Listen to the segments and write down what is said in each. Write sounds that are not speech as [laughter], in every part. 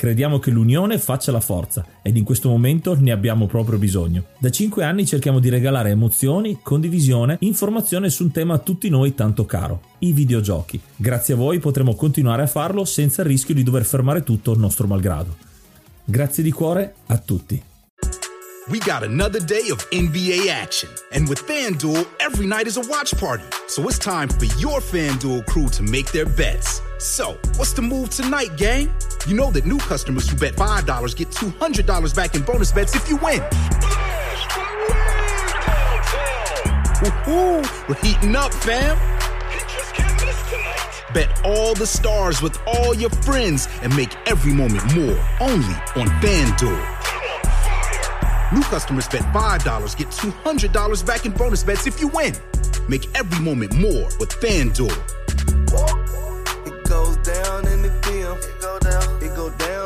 Crediamo che l'unione faccia la forza ed in questo momento ne abbiamo proprio bisogno. Da 5 anni cerchiamo di regalare emozioni, condivisione, informazione su un tema a tutti noi tanto caro, i videogiochi. Grazie a voi potremo continuare a farlo senza il rischio di dover fermare tutto il nostro malgrado. Grazie di cuore a tutti. We got another day of NBA action. And with FanDuel, every night is a watch party. So it's time for your FanDuel crew to make their bets. So, what's the move tonight, gang? You know that new customers who bet $5 get $200 back in bonus bets if you win. Woo-hoo, we're heating up, fam. Bet all the stars with all your friends and make every moment more only on FanDuel. New customers bet $5, get $200 back in bonus bets if you win. Make every moment more with FanDuel.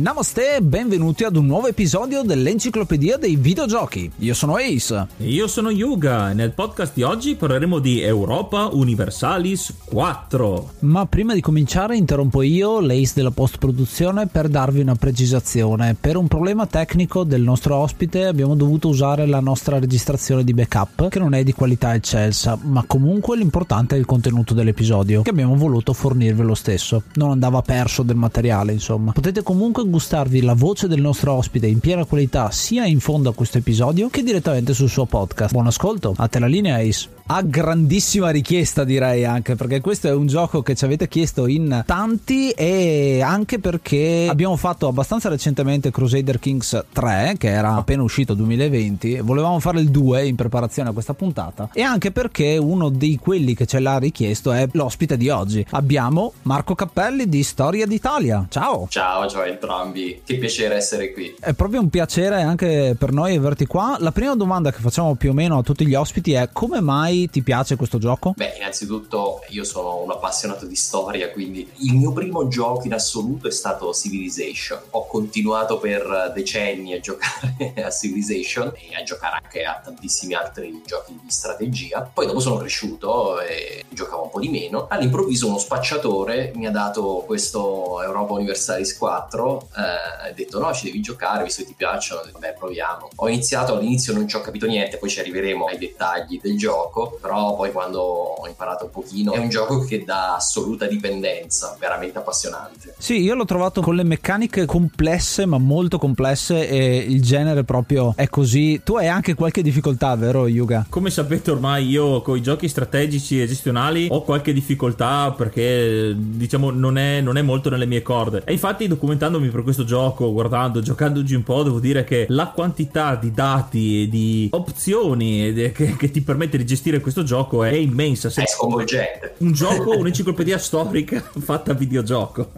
Namaste e benvenuti ad un nuovo episodio dell'Enciclopedia dei Videogiochi. Io sono Ace. E io sono Yuga e nel podcast di oggi parleremo di Europa Universalis 4. Ma prima di cominciare interrompo io, l'Ace della post-produzione, per darvi una precisazione. Per un problema tecnico del nostro ospite abbiamo dovuto usare la nostra registrazione di backup, che non è di qualità eccelsa, ma comunque l'importante è il contenuto dell'episodio, che abbiamo voluto fornirvi lo stesso. Non andava perso del materiale, insomma. Potete comunque gustarvi la voce del nostro ospite in piena qualità sia in fondo a questo episodio che direttamente sul suo podcast. Buon ascolto, a te la linea Ace. A grandissima richiesta direi anche perché questo è un gioco che ci avete chiesto in tanti e anche perché abbiamo fatto abbastanza recentemente Crusader Kings 3 che era appena uscito 2020 e volevamo fare il 2 in preparazione a questa puntata e anche perché uno di quelli che ce l'ha richiesto è l'ospite di oggi. Abbiamo Marco Cappelli di Storia d'Italia. Ciao! Ciao, ciao a entrambi, che piacere essere qui. È proprio un piacere anche per noi averti qua. La prima domanda che facciamo più o meno a tutti gli ospiti è come mai ti piace questo gioco? Beh, innanzitutto io sono un appassionato di storia, quindi il mio primo gioco in assoluto è stato Civilization. Ho continuato per decenni a giocare [laughs] a Civilization e a giocare anche a tantissimi altri giochi di strategia. Poi dopo sono cresciuto e giocavo un po' di meno. All'improvviso uno spacciatore mi ha dato questo Europa Universalis 4 eh, ha detto no ci devi giocare visto che ti piacciono vabbè proviamo ho iniziato all'inizio non ci ho capito niente poi ci arriveremo ai dettagli del gioco però poi quando ho imparato un pochino è un gioco che dà assoluta dipendenza veramente appassionante Sì, io l'ho trovato con le meccaniche complesse, ma molto complesse, e il genere proprio è così. Tu hai anche qualche difficoltà, vero, Yuga? Come sapete ormai io con i giochi strategici e gestionali ho qualche difficoltà perché diciamo non è, non è molto nelle mie corde. E infatti documentandomi per questo gioco, guardando, giocandoci un po', devo dire che la quantità di dati e di opzioni che, che ti permette di gestire questo gioco è immensa. è sconvolgente Un gioco, un'enciclopedia storica [laughs] fatta a videogioco.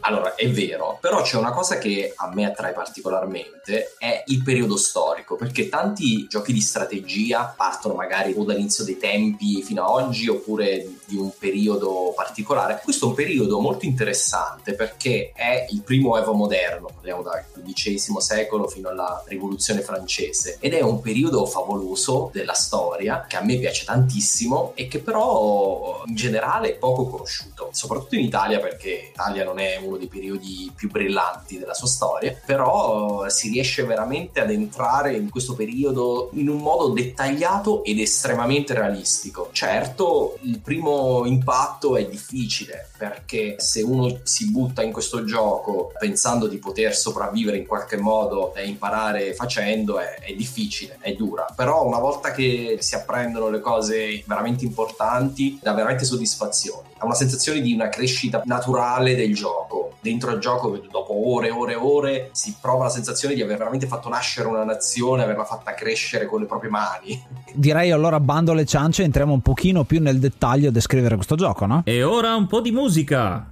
allora è vero, però c'è una cosa che a me attrae particolarmente, è il periodo storico, perché tanti giochi di strategia partono magari o dall'inizio dei tempi fino a oggi oppure di un periodo particolare. Questo è un periodo molto interessante perché è il primo Evo moderno, parliamo dal XV secolo fino alla rivoluzione francese ed è un periodo favoloso della storia che a me piace tantissimo e che però in generale è poco conosciuto, soprattutto in Italia perché l'Italia non è uno dei periodi più brillanti della sua storia, però si riesce veramente ad entrare in questo periodo in un modo dettagliato ed estremamente realistico. Certo, il primo impatto è difficile perché se uno si butta in questo gioco pensando di poter sopravvivere in qualche modo e imparare facendo è, è difficile, è dura, però una volta che si apprendono le cose veramente importanti dà veramente soddisfazione, ha una sensazione di una crescita naturale del gioco. Dentro al gioco, dopo ore e ore e ore, si prova la sensazione di aver veramente fatto nascere una nazione, averla fatta crescere con le proprie mani. [laughs] Direi allora bando le ciance entriamo un pochino più nel dettaglio a descrivere questo gioco, no? E ora un po' di musica.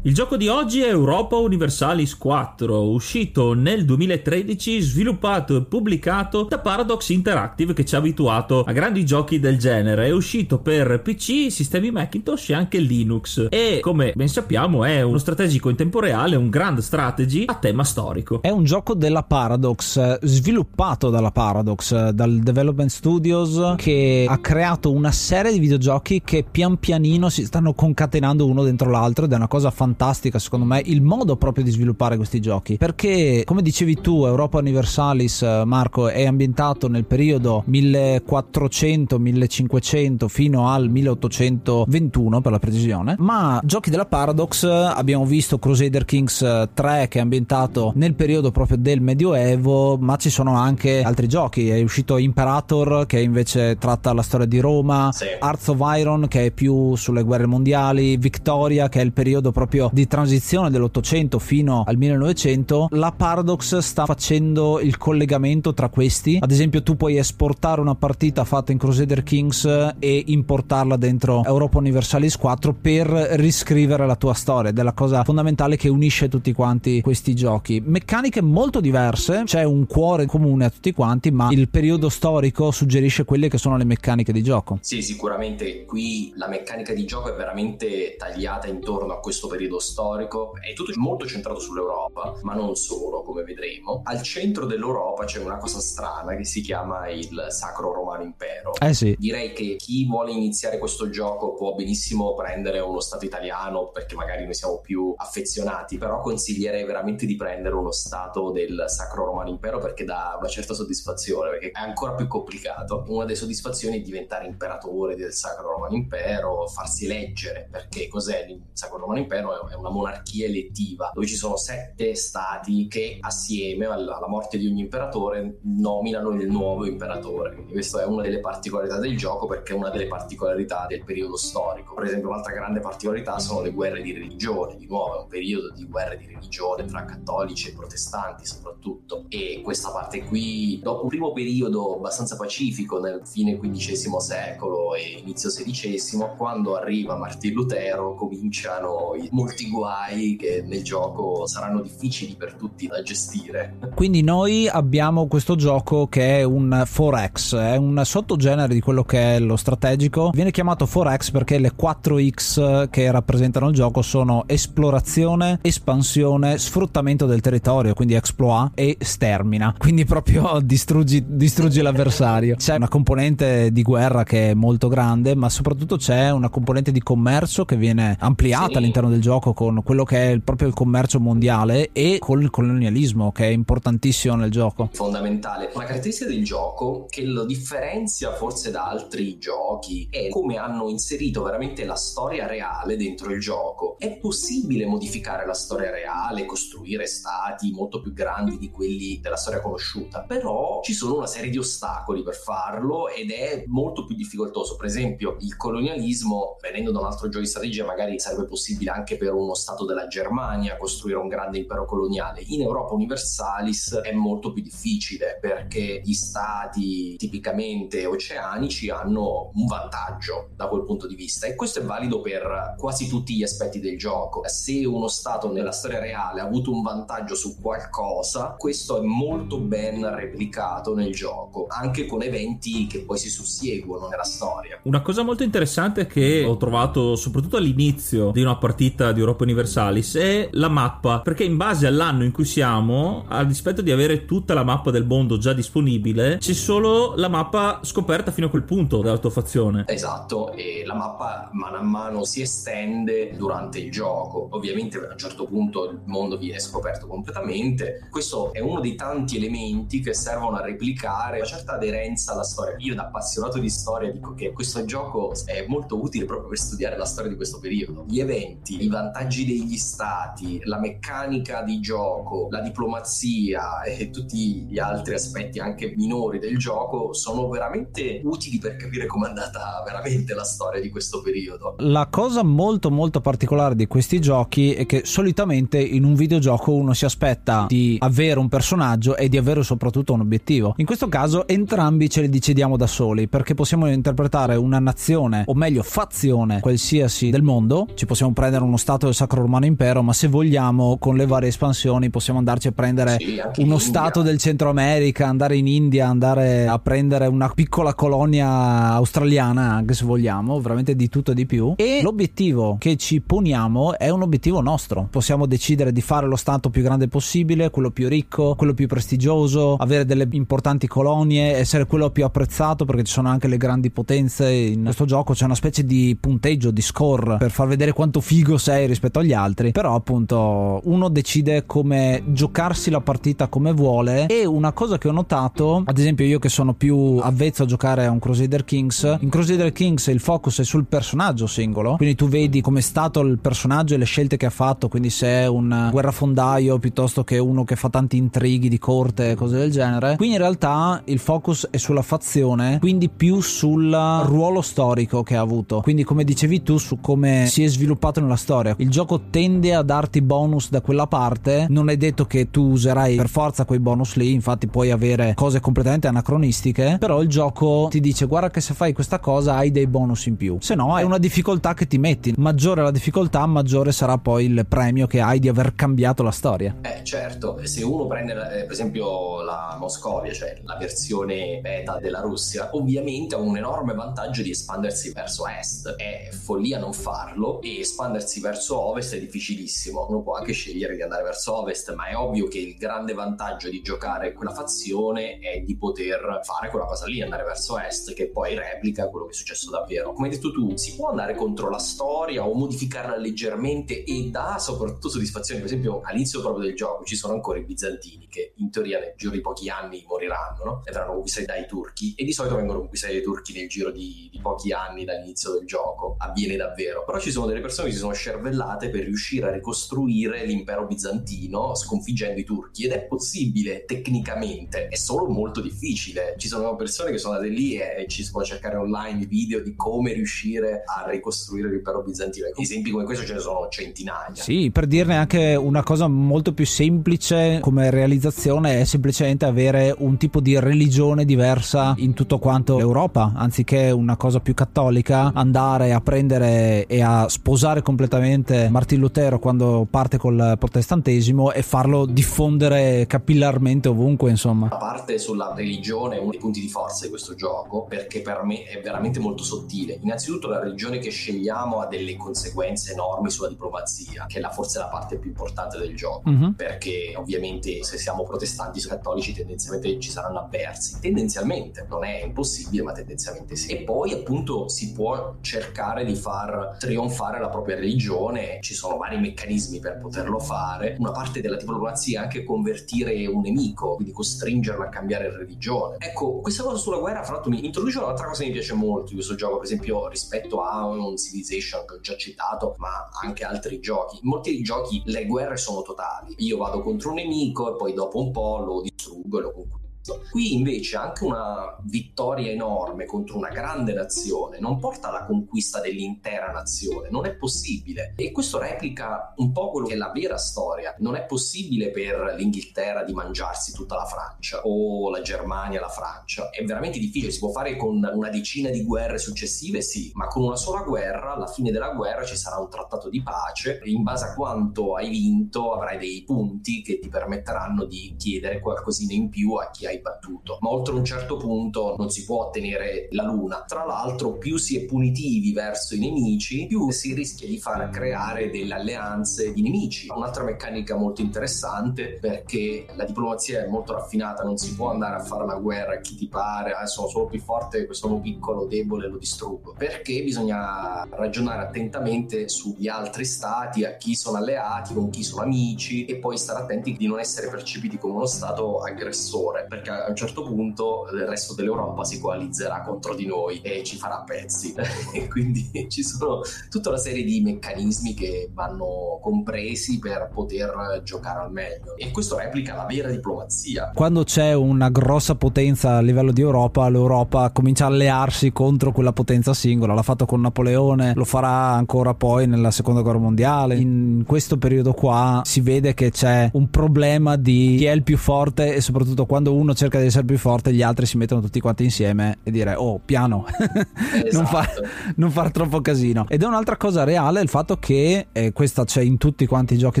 Il gioco di oggi è Europa Universalis 4, uscito nel 2013, sviluppato e pubblicato da Paradox Interactive che ci ha abituato a grandi giochi del genere. È uscito per PC, sistemi Macintosh e anche Linux e come ben sappiamo è uno strategico in tempo reale, un grand strategy a tema storico. È un gioco della Paradox, sviluppato dalla Paradox, dal Development Studios che ha creato una serie di videogiochi che pian pianino si stanno concatenando uno dentro l'altro ed è una cosa fantastica fantastica secondo me il modo proprio di sviluppare questi giochi. Perché come dicevi tu Europa Universalis eh, Marco è ambientato nel periodo 1400-1500 fino al 1821 per la precisione. Ma giochi della Paradox abbiamo visto Crusader Kings 3 eh, che è ambientato nel periodo proprio del medioevo ma ci sono anche altri giochi. È uscito Imperator che invece tratta la storia di Roma sì. Hearts of Iron che è più sulle guerre mondiali Victoria che è il periodo proprio proprio di transizione dell'Ottocento fino al 1900, la Paradox sta facendo il collegamento tra questi. Ad esempio, tu puoi esportare una partita fatta in Crusader Kings e importarla dentro Europa Universalis 4 per riscrivere la tua storia ed è la cosa fondamentale che unisce tutti quanti questi giochi. Meccaniche molto diverse, c'è un cuore comune a tutti quanti, ma il periodo storico suggerisce quelle che sono le meccaniche di gioco. Sì, sicuramente qui la meccanica di gioco è veramente tagliata intorno a questo periodo periodo storico, è tutto molto centrato sull'Europa, ma non solo, come vedremo. Al centro dell'Europa c'è una cosa strana che si chiama il Sacro Romano Impero. Eh sì. Direi che chi vuole iniziare questo gioco può benissimo prendere uno Stato italiano perché magari noi siamo più affezionati, però consiglierei veramente di prendere uno Stato del Sacro Romano Impero perché dà una certa soddisfazione, perché è ancora più complicato. Una delle soddisfazioni è diventare imperatore del Sacro Romano Impero, farsi eleggere, perché cos'è il Sacro Romano Impero? È è una monarchia elettiva dove ci sono sette stati che assieme alla, morte di ogni imperatore nominano il nuovo imperatore. Quindi questa è una delle particolarità del gioco perché è una delle particolarità del periodo storico. Per esempio un'altra grande particolarità sono le guerre di religione, di nuovo è un periodo di guerre di religione tra cattolici e protestanti soprattutto e questa parte qui dopo un primo periodo abbastanza pacifico nel fine XV secolo e inizio XVI quando arriva Martin Lutero cominciano molti guai che nel gioco saranno difficili per tutti da gestire. Quindi noi abbiamo questo gioco che è un 4X, è un sottogenere di quello che è lo strategico. Viene chiamato 4X perché le 4X che rappresentano il gioco sono esplorazione, espansione, sfruttamento del territorio, quindi exploit e stermina. Quindi proprio distruggi, distruggi l'avversario. [laughs] C'è una componente di guerra che è molto grande, ma soprattutto c'è una componente di commercio che viene ampliata sì. all'interno del gioco con quello che è proprio il commercio mondiale e con il colonialismo che è importantissimo nel gioco. Fondamentale. Una caratteristica del gioco che lo differenzia forse da altri giochi è come hanno inserito veramente la storia reale dentro il gioco. È possibile modificare la storia reale, costruire stati molto più grandi di quelli della storia conosciuta, però ci sono una serie di ostacoli per farlo ed è molto più difficoltoso. Per esempio, il colonialismo, venendo da un altro gioco di strategia, magari sarebbe possibile anche per uno stato della Germania costruire un grande impero coloniale. In Europa Universalis è molto più difficile perché gli stati tipicamente oceanici hanno un vantaggio da quel punto di vista e questo è valido per quasi tutti gli aspetti del gioco. Se uno stato nella storia reale ha avuto un vantaggio su qualcosa, questo è molto ben replicato nel gioco, anche con eventi che poi si susseguono nella storia. Una cosa molto interessante che ho trovato soprattutto all'inizio di una partita di Europa Universalis è la mappa, perché in base all'anno in cui siamo, a dispetto di avere tutta la mappa del mondo già disponibile, c'è solo la mappa scoperta fino a quel punto della tua fazione. Esatto, e la mappa mano a mano si estende durante il gioco. Ovviamente a un certo punto il mondo viene scoperto completamente. Questo è uno dei tanti elementi che servono a replicare una certa aderenza alla storia. Io da appassionato di storia dico che questo gioco è molto utile proprio per studiare la storia di questo periodo. Gli eventi, i vantaggi degli stati, la meccanica di gioco, la diplomazia e tutti gli altri aspetti anche minori del gioco sono veramente utili per capire com'è andata veramente la storia di questo periodo. La cosa molto molto particolare di questi giochi è che solitamente in un videogioco uno si aspetta di avere un personaggio e di avere soprattutto un obiettivo. In questo caso entrambi ce li decidiamo da soli perché possiamo interpretare una nazione o meglio fazione qualsiasi del mondo, ci possiamo prendere uno stato del Sacro Romano Impero, ma se vogliamo con le varie espansioni possiamo andarci a prendere sì, uno stato del Centro America, andare in India, andare a prendere una piccola colonia australiana anche se vogliamo, veramente di tutto e di più. E l'obiettivo che ci poniamo è un obiettivo nostro. Possiamo decidere di fare lo stato più grande possibile, quello più ricco, quello più prestigioso, avere delle importanti colonie, essere quello più apprezzato perché ci sono anche le grandi potenze in questo gioco, c'è una specie di punteggio, di score per far vedere quanto figo sei rispetto agli altri. Però appunto uno decide come giocarsi la partita come vuole e una cosa che ho notato, ad esempio io che sono più avvezzo a giocare a un Crusader Kings, in Crusader Kings il focus è sul personaggio singolo, quindi tu vedi come è stato il personaggio e le scelte che ha fatto, quindi se è un guerrafondaio piuttosto che uno che fa tanti intrighi di corte e cose del genere. Qui in realtà il focus è sulla fazione, quindi più sul ruolo storico che ha avuto. Quindi come dicevi tu su come si è sviluppato nella storia. Il gioco tende a darti bonus da quella parte, non è detto che tu userai per forza quei bonus lì, infatti puoi avere cose completamente anacronistiche, però il gioco ti dice guarda che se fai questa cosa hai dei bonus in più. Se no è una difficoltà che ti metti, maggiore la difficoltà, maggiore sarà poi il premio che hai di aver cambiato la storia. Eh certo, se uno prende eh, per esempio la Moscovia, cioè la versione beta della Russia, ovviamente ha un enorme vantaggio di espandersi verso est. È follia non farlo e espandersi verso ovest è difficilissimo. Uno può anche scegliere di andare verso ovest, ma è ovvio che il grande vantaggio di giocare quella fazione è di poter fare quella cosa lì, andare verso est, che poi replica quello che è successo davvero. Come hai detto tu, si può andare contro la storia o modificarla leggermente e dà soprattutto soddisfazione. Per esempio, all'inizio proprio del gioco ci sono ancora i bizantini che in teoria nel giro di pochi anni moriranno, no? E verranno conquistati dai turchi e di solito vengono conquistati dai turchi nel giro di, di pochi anni dall'inizio del gioco. Avviene davvero. Però ci sono delle persone che si sono scervellate per riuscire a ricostruire l'impero bizantino sconfiggendo i turchi ed è possibile tecnicamente, è solo molto difficile. Ci sono persone che sono andate lì e ci si può cercare online video di come riuscire a ricostruire l'impero bizantino. Esempi come questo ce ne sono centinaia. Sì, per dirne anche una cosa molto più semplice come realizzazione è semplicemente avere un tipo di religione diversa in tutto quanto l'Europa, anziché una cosa più cattolica, andare a prendere e a sposare completamente Martin Lutero quando parte col protestantesimo e farlo diffondere capillarmente ovunque, insomma. A parte sulla religione, uno dei punti di forza di questo gioco, perché per me è veramente molto sottile. Innanzitutto la religione che scegliamo ha delle conseguenze enormi sulla diplomazia, che è la, forse la parte più importante del gioco, mm-hmm. perché ovviamente se siamo protestanti o cattolici tendenzialmente ci saranno avversi. Tendenzialmente, non è impossibile, ma tendenzialmente sì. E poi appunto si può cercare di far trionfare la propria religione, ci sono vari meccanismi per poterlo fare. Una parte della diplomazia è anche convertire un nemico, quindi costringerlo a cambiare religione. Ecco, questa cosa sulla guerra, fra l'altro, mi introduce un'altra cosa che mi piace molto di questo gioco, per esempio rispetto a un Civilization che ho già citato, ma anche altri giochi. In molti giochi le guerre sono totali. Io vado contro un nemico e poi dopo un po' lo distruggo e lo conquisto Qui invece anche una vittoria enorme contro una grande nazione non porta alla conquista dell'intera nazione, non è possibile. E questo replica un po' quello che è la vera storia. Non è possibile per l'Inghilterra di mangiarsi tutta la Francia o la Germania la Francia. È veramente difficile, si può fare con una decina di guerre successive, sì, ma con una sola guerra, alla fine della guerra ci sarà un trattato di pace e in base a quanto hai vinto avrai dei punti che ti permetteranno di chiedere qualcosina in più a chi hai hai battuto, ma oltre un certo punto non si può ottenere la luna. Tra l'altro, più si è punitivi verso i nemici, più si rischia di far creare delle alleanze di nemici. Un'altra meccanica molto interessante perché la diplomazia è molto raffinata, non si può andare a fare la guerra a chi ti pare, ah, sono solo più forte, sono piccolo, debole, lo distruggo. Perché bisogna ragionare attentamente sugli altri stati, a chi sono alleati, con chi sono amici e poi stare attenti di non essere percepiti come uno stato aggressore. Perché perché a un certo punto il resto dell'Europa si coalizzerà contro di noi e ci farà pezzi. [laughs] quindi ci sono tutta una serie di meccanismi che vanno compresi per poter giocare al meglio. E questo replica la vera diplomazia. Quando c'è una grossa potenza a livello di Europa, l'Europa comincia a allearsi contro quella potenza singola. L'ha fatto con Napoleone, lo farà ancora poi nella seconda guerra mondiale. In questo periodo qua si vede che c'è un problema di chi è il più forte e soprattutto quando uno cerca di essere più forte, gli altri si mettono tutti quanti insieme e dire oh piano, [laughs] esatto. non, far, non far troppo casino. Ed è un'altra cosa reale il fatto che, e questa c'è in tutti quanti i giochi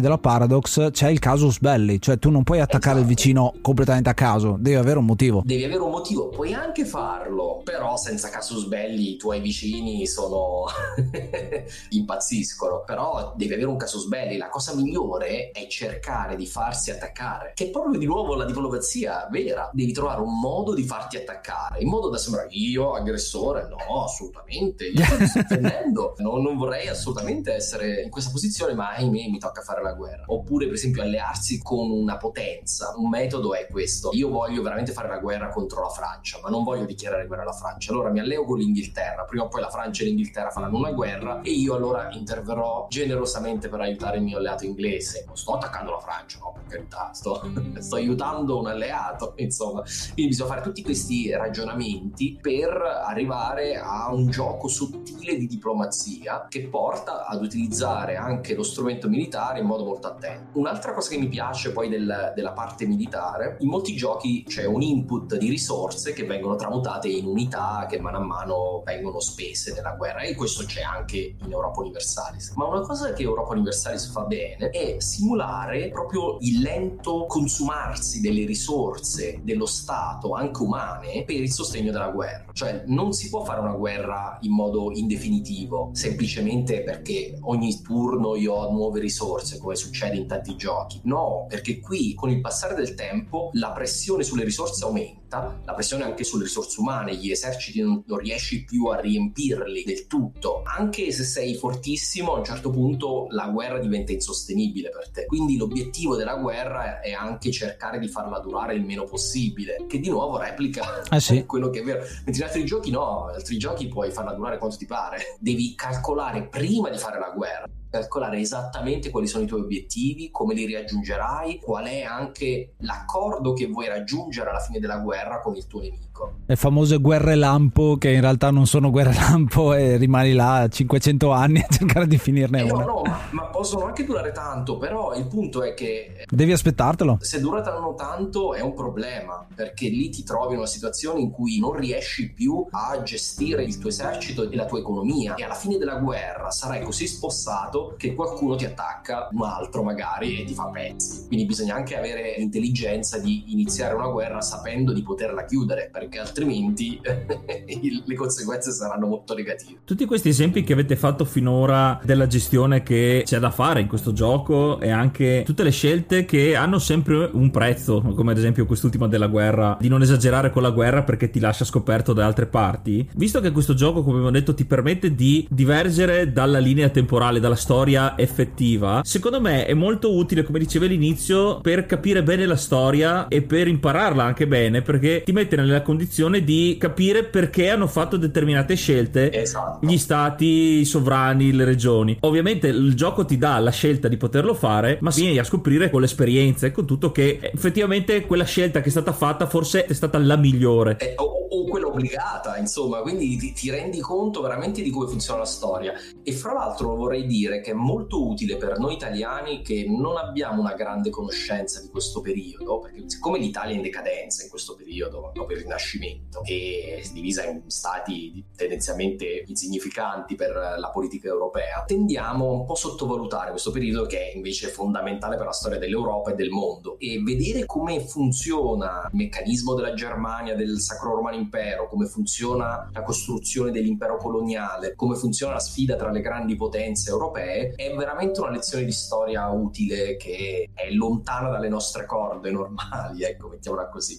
della Paradox, c'è il casus belli, cioè tu non puoi attaccare esatto. il vicino completamente a caso, devi avere un motivo. Devi avere un motivo, puoi anche farlo, però senza casus belli i tuoi vicini sono [laughs] impazziscono, però devi avere un casus belli, la cosa migliore è cercare di farsi attaccare, che è proprio di nuovo la diplomazia vera devi trovare un modo di farti attaccare, in modo da sembrare io aggressore, no, assolutamente, io sto [laughs] difendendo, no, non vorrei assolutamente essere in questa posizione, ma ahimè mi tocca fare la guerra. Oppure, per esempio, allearsi con una potenza. Un metodo è questo. Io voglio veramente fare la guerra contro la Francia, ma non voglio dichiarare guerra alla Francia. Allora mi alleo con l'Inghilterra, prima o poi la Francia e l'Inghilterra faranno una guerra e io allora interverrò generosamente per aiutare il mio alleato inglese. Non sto attaccando la Francia, no, per carità, sto, [laughs] sto aiutando un alleato, insomma insomma. Quindi bisogna fare tutti questi ragionamenti per arrivare a un gioco sottile di diplomazia che porta ad utilizzare anche lo strumento militare in modo molto attento. Un'altra cosa che mi piace poi del, della parte militare, in molti giochi c'è un input di risorse che vengono tramutate in unità che mano a mano vengono spese nella guerra e questo c'è anche in Europa Universalis. Ma una cosa che Europa Universalis fa bene è simulare proprio il lento consumarsi delle risorse dello Stato, anche umane, per il sostegno della guerra. Cioè non si può fare una guerra in modo indefinitivo, semplicemente perché ogni turno io ho nuove risorse, come succede in tanti giochi. No, perché qui con il passare del tempo la pressione sulle risorse aumenta la pressione anche sulle risorse umane, gli eserciti non, non, riesci più a riempirli del tutto. Anche se sei fortissimo, a un certo punto la guerra diventa insostenibile per te. Quindi l'obiettivo della guerra è anche cercare di farla durare il meno possibile che di nuovo replica eh sì. [laughs] quello che è vero. Mentre in altri giochi no, in altri giochi puoi farla durare quanto ti pare. Devi calcolare prima di fare la guerra calcolare esattamente quali sono i tuoi obiettivi, come li raggiungerai, qual è anche l'accordo che vuoi raggiungere alla fine della guerra con il tuo nemico. Le famose guerre lampo che in realtà non sono guerre [laughs] lampo e rimani là 500 anni a cercare di finirne eh una. No, no, ma, ma, possono anche durare tanto, però il punto è che... Devi aspettartelo. Se durano tanto è un problema, perché lì ti trovi in una situazione in cui non riesci più a gestire il tuo esercito e la tua economia e alla fine della guerra sarai così spossato che qualcuno ti attacca, un altro magari, e ti fa pezzi. Quindi bisogna anche avere l'intelligenza di iniziare una guerra sapendo di poterla chiudere, perché altrimenti [laughs] le conseguenze saranno molto negative. Tutti questi esempi che avete fatto finora della gestione che c'è da fare in questo gioco e anche tutte le scelte che hanno sempre un prezzo, come ad esempio quest'ultima della guerra, di non esagerare con la guerra perché ti lascia scoperto da altre parti. Visto che questo gioco, come abbiamo detto, ti permette di divergere dalla linea temporale, dalla storia effettiva, secondo me è molto utile, come dicevo all'inizio, per capire bene la storia e per impararla anche bene, perché ti mette nella condizione di capire perché hanno fatto determinate scelte esatto. gli stati, i sovrani, le regioni. Ovviamente il gioco ti dà la scelta di poterlo fare, ma vieni a scoprire con l'esperienza e con tutto che effettivamente quella scelta che è stata fatta forse è stata la migliore. Eh, o, o, quella obbligata, insomma, quindi ti, ti, rendi conto veramente di come funziona la storia. E fra l'altro vorrei dire che è molto utile per noi italiani che non abbiamo una grande conoscenza di questo periodo, perché siccome l'Italia è in decadenza in questo periodo, dopo il Rinascimento, e è divisa in stati tendenzialmente insignificanti per la politica europea, tendiamo un po' a sottovalutare questo periodo che è invece fondamentale per la storia dell'Europa e del mondo e vedere come funziona il meccanismo della Germania, del Sacro Romano Impero, come funziona la costruzione dell'impero coloniale, come funziona la sfida tra le grandi potenze europee, è veramente una lezione di storia utile che è lontana dalle nostre corde normali, [laughs] ecco, mettiamola così.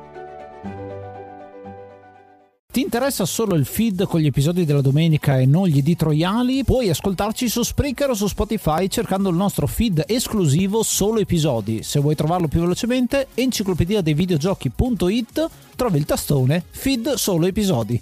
Ti interessa solo il feed con gli episodi della domenica e non gli editoriali? Puoi ascoltarci su Spreaker o su Spotify cercando il nostro feed esclusivo solo episodi. Se vuoi trovarlo più velocemente, enciclopedia dei videogiochi.it trovi il tastone feed solo episodi.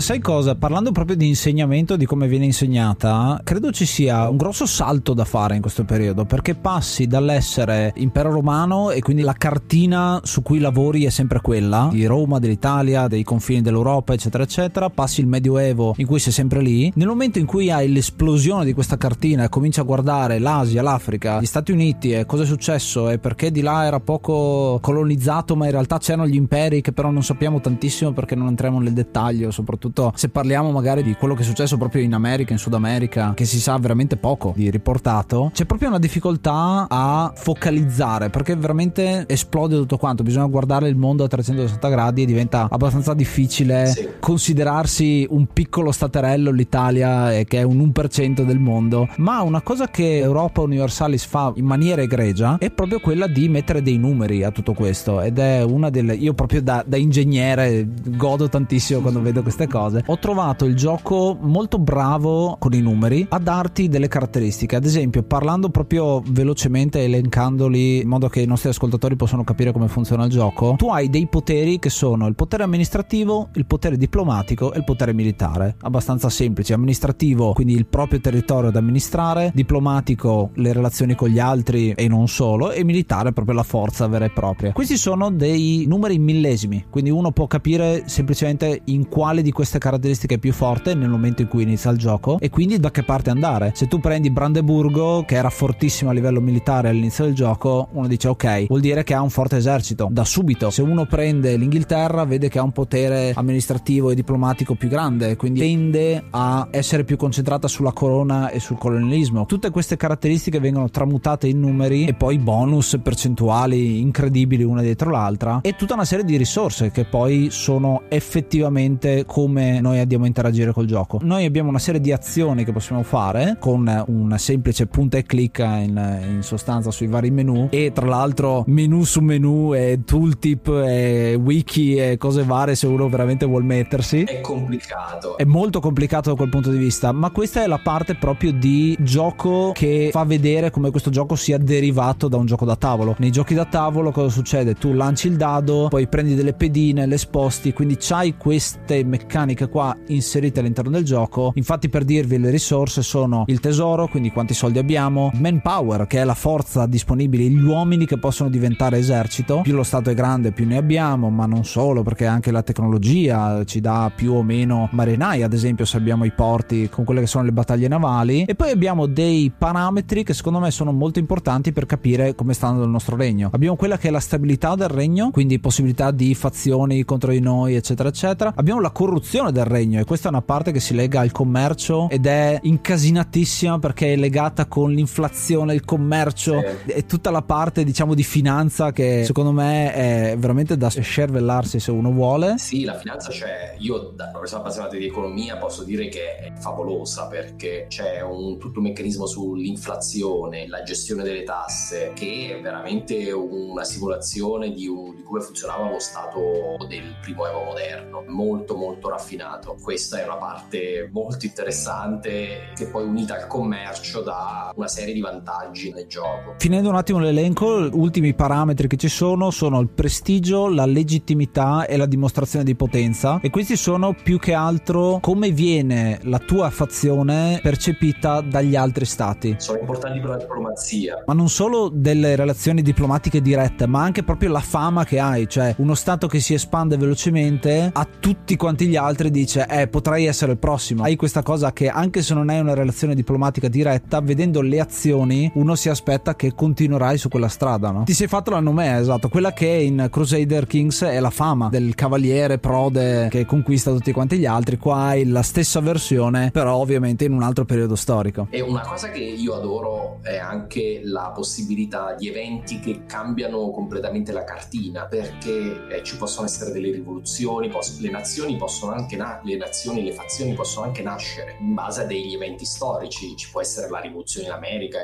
Sai cosa? Parlando proprio di insegnamento, di come viene insegnata, credo ci sia un grosso salto da fare in questo periodo, perché passi dall'essere impero romano e quindi la cartina su cui lavori è sempre quella, di Roma, dell'Italia, dei confini dell'Europa, eccetera, eccetera, passi il Medioevo in cui sei sempre lì, nel momento in cui hai l'esplosione di questa cartina e cominci a guardare l'Asia, l'Africa, gli Stati Uniti e cosa è successo e perché di là era poco colonizzato, ma in realtà c'erano gli imperi che però non sappiamo tantissimo perché non entriamo nel dettaglio, soprattutto soprattutto se parliamo magari di quello che è successo proprio in America, in Sud America, che si sa veramente poco di riportato, c'è proprio una difficoltà a focalizzare perché veramente esplode tutto quanto, bisogna guardare il mondo a 360 gradi e diventa abbastanza difficile sì. considerarsi un piccolo staterello l'Italia che è un 1% del mondo, ma una cosa che Europa Universalis fa in maniera egregia è proprio quella di mettere dei numeri a tutto questo ed è una delle io proprio da, da ingegnere godo tantissimo quando vedo queste cose cose, ho trovato il gioco molto bravo con i numeri a darti delle caratteristiche. Ad esempio, parlando proprio velocemente, elencandoli in modo che i nostri ascoltatori possano capire come funziona il gioco, tu hai dei poteri che sono il potere amministrativo, il potere diplomatico e il potere militare. Abbastanza semplici. Amministrativo, quindi il proprio territorio da amministrare, diplomatico, le relazioni con gli altri e non solo, e militare, proprio la forza vera e propria. Questi sono dei numeri millesimi, quindi uno può capire semplicemente in quale di queste queste caratteristiche più forte nel momento in cui inizia il gioco e quindi da che parte andare. Se tu prendi Brandeburgo, che era fortissimo a livello militare all'inizio del gioco, uno dice ok, vuol dire che ha un forte esercito da subito. Se uno prende l'Inghilterra, vede che ha un potere amministrativo e diplomatico più grande, quindi tende a essere più concentrata sulla corona e sul colonialismo. Tutte queste caratteristiche vengono tramutate in numeri e poi bonus percentuali incredibili una dietro l'altra e tutta una serie di risorse che poi sono effettivamente come noi andiamo a interagire col gioco. Noi abbiamo una serie di azioni che possiamo fare con un semplice punta e clicca in, in sostanza sui vari menu e tra l'altro menu su menu e tooltip e wiki e cose varie se uno veramente vuol mettersi. È complicato. È molto complicato da quel punto di vista, ma questa è la parte proprio di gioco che fa vedere come questo gioco sia derivato da un gioco da tavolo. Nei giochi da tavolo cosa succede? Tu lanci il dado, poi prendi delle pedine, le sposti, quindi c'hai queste meccaniche qua inserite all'interno del gioco. Infatti per dirvi le risorse sono il tesoro, quindi quanti soldi abbiamo, manpower che è la forza disponibile, gli uomini che possono diventare esercito, più lo stato è grande più ne abbiamo, ma non solo perché anche la tecnologia ci dà più o meno marinai, ad esempio se abbiamo i porti con quelle che sono le battaglie navali e poi abbiamo dei parametri che secondo me sono molto importanti per capire come sta andando il nostro regno. Abbiamo quella che è la stabilità del regno, quindi possibilità di fazioni contro di noi, eccetera, eccetera. Abbiamo la corruzione del regno e questa è una parte che si lega al commercio ed è incasinatissima perché è legata con l'inflazione, il commercio Sì. e tutta la parte, diciamo, di finanza che secondo me è veramente da scervellarsi se uno vuole. Sì, la finanza c'è. Io, da una persona appassionata di economia, posso dire che è favolosa perché c'è un, tutto un meccanismo sull'inflazione, la gestione delle tasse, che è veramente una simulazione di, un- di come funzionava lo Stato del primo Evo moderno. Molto, molto raffinato. Questa è una parte molto interessante che poi unita al commercio dà una serie di vantaggi nel gioco. Finendo un attimo l'elenco, ultimi parametri che ci sono sono il prestigio, la legittimità e la dimostrazione di potenza e questi sono più che altro come viene la tua fazione percepita dagli altri stati. Sono importanti per la diplomazia. Ma non solo delle relazioni diplomatiche dirette, ma anche proprio la fama che hai, cioè uno stato che si espande velocemente a tutti quanti gli altri dice "Eh, potrei essere il prossimo". Hai questa cosa che anche se non hai una relazione diplomatica diretta, vedendo le azioni, uno si aspetta che continuerai su quella strada, no? Ti sei fatto la nomea, esatto, quella che in Crusader Kings è la fama del cavaliere prode che conquista tutti quanti gli altri, qua hai la stessa versione, però ovviamente in un altro periodo storico. E una cosa che io adoro è anche la possibilità di eventi che cambiano completamente la cartina, perché eh, ci possono essere delle rivoluzioni, poss- le nazioni possono anche na- le nazioni, le fazioni possono anche nascere in base a degli eventi storici. Ci può essere la rivoluzione in America,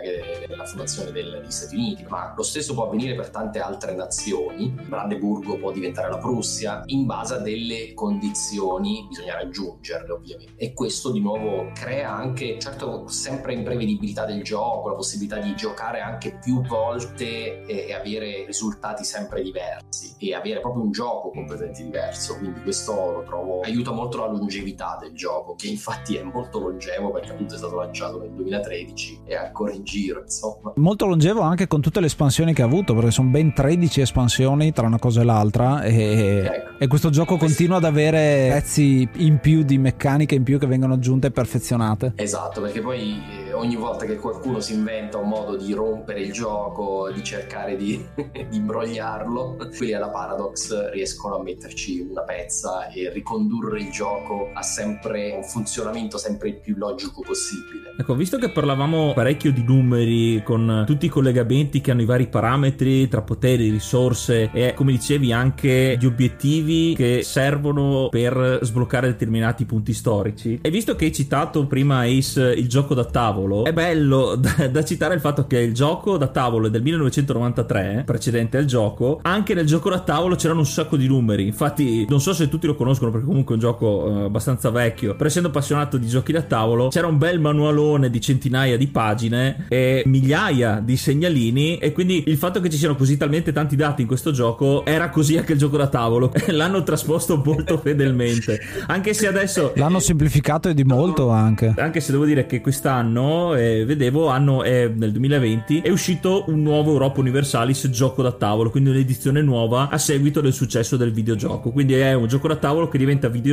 la fondazione degli Stati Uniti, ma lo stesso può avvenire per tante altre nazioni. Brandeburgo può diventare la Prussia in base a delle condizioni, bisogna raggiungerle ovviamente. E questo di nuovo crea anche, certo, sempre imprevedibilità del gioco, la possibilità di giocare anche più volte e, e avere risultati sempre diversi e avere proprio un gioco completamente diverso. Quindi questo lo trovo aiuta molto la longevità del gioco, che infatti è molto longevo perché appunto è stato lanciato nel 2013 e è ancora in giro, insomma. Molto longevo anche con tutte le espansioni che ha avuto, perché sono ben 13 espansioni tra una cosa e l'altra e, Ecco. e questo gioco continua ad avere pezzi in più di meccaniche in più che vengono aggiunte e perfezionate. Esatto, perché poi eh, ogni volta che qualcuno si inventa un modo di rompere il gioco, di cercare di, [laughs] di imbrogliarlo, quelli alla Paradox riescono a metterci una pezza e ricondurre il gioco a sempre un funzionamento sempre il più logico possibile. Ecco, visto che parlavamo parecchio di numeri con tutti i collegamenti che hanno i vari parametri tra poteri, risorse e come dicevi anche gli obiettivi che servono per sbloccare determinati punti storici. E visto che hai citato prima Ace il gioco da tavolo, è bello [laughs] da, da citare il fatto che il gioco da tavolo è del 1993, precedente al gioco, anche nel gioco da tavolo c'erano un sacco di numeri. Infatti, non so se tutti lo conoscono perché comunque un gioco eh, abbastanza vecchio, però essendo appassionato di giochi da tavolo, c'era un bel manualone di centinaia di pagine e migliaia di segnalini e quindi il fatto che ci siano così talmente tanti dati in questo gioco era così anche il gioco da tavolo. [laughs] l'hanno trasposto molto [laughs] fedelmente. Anche se adesso. L'hanno semplificato e di molto anche. Anche se devo dire che quest'anno, eh, vedevo, hanno, eh, nel 2020, è uscito un nuovo Europa Universalis gioco da tavolo, quindi un'edizione nuova a seguito del successo del videogioco. Quindi è un gioco da tavolo che diventa videogioco,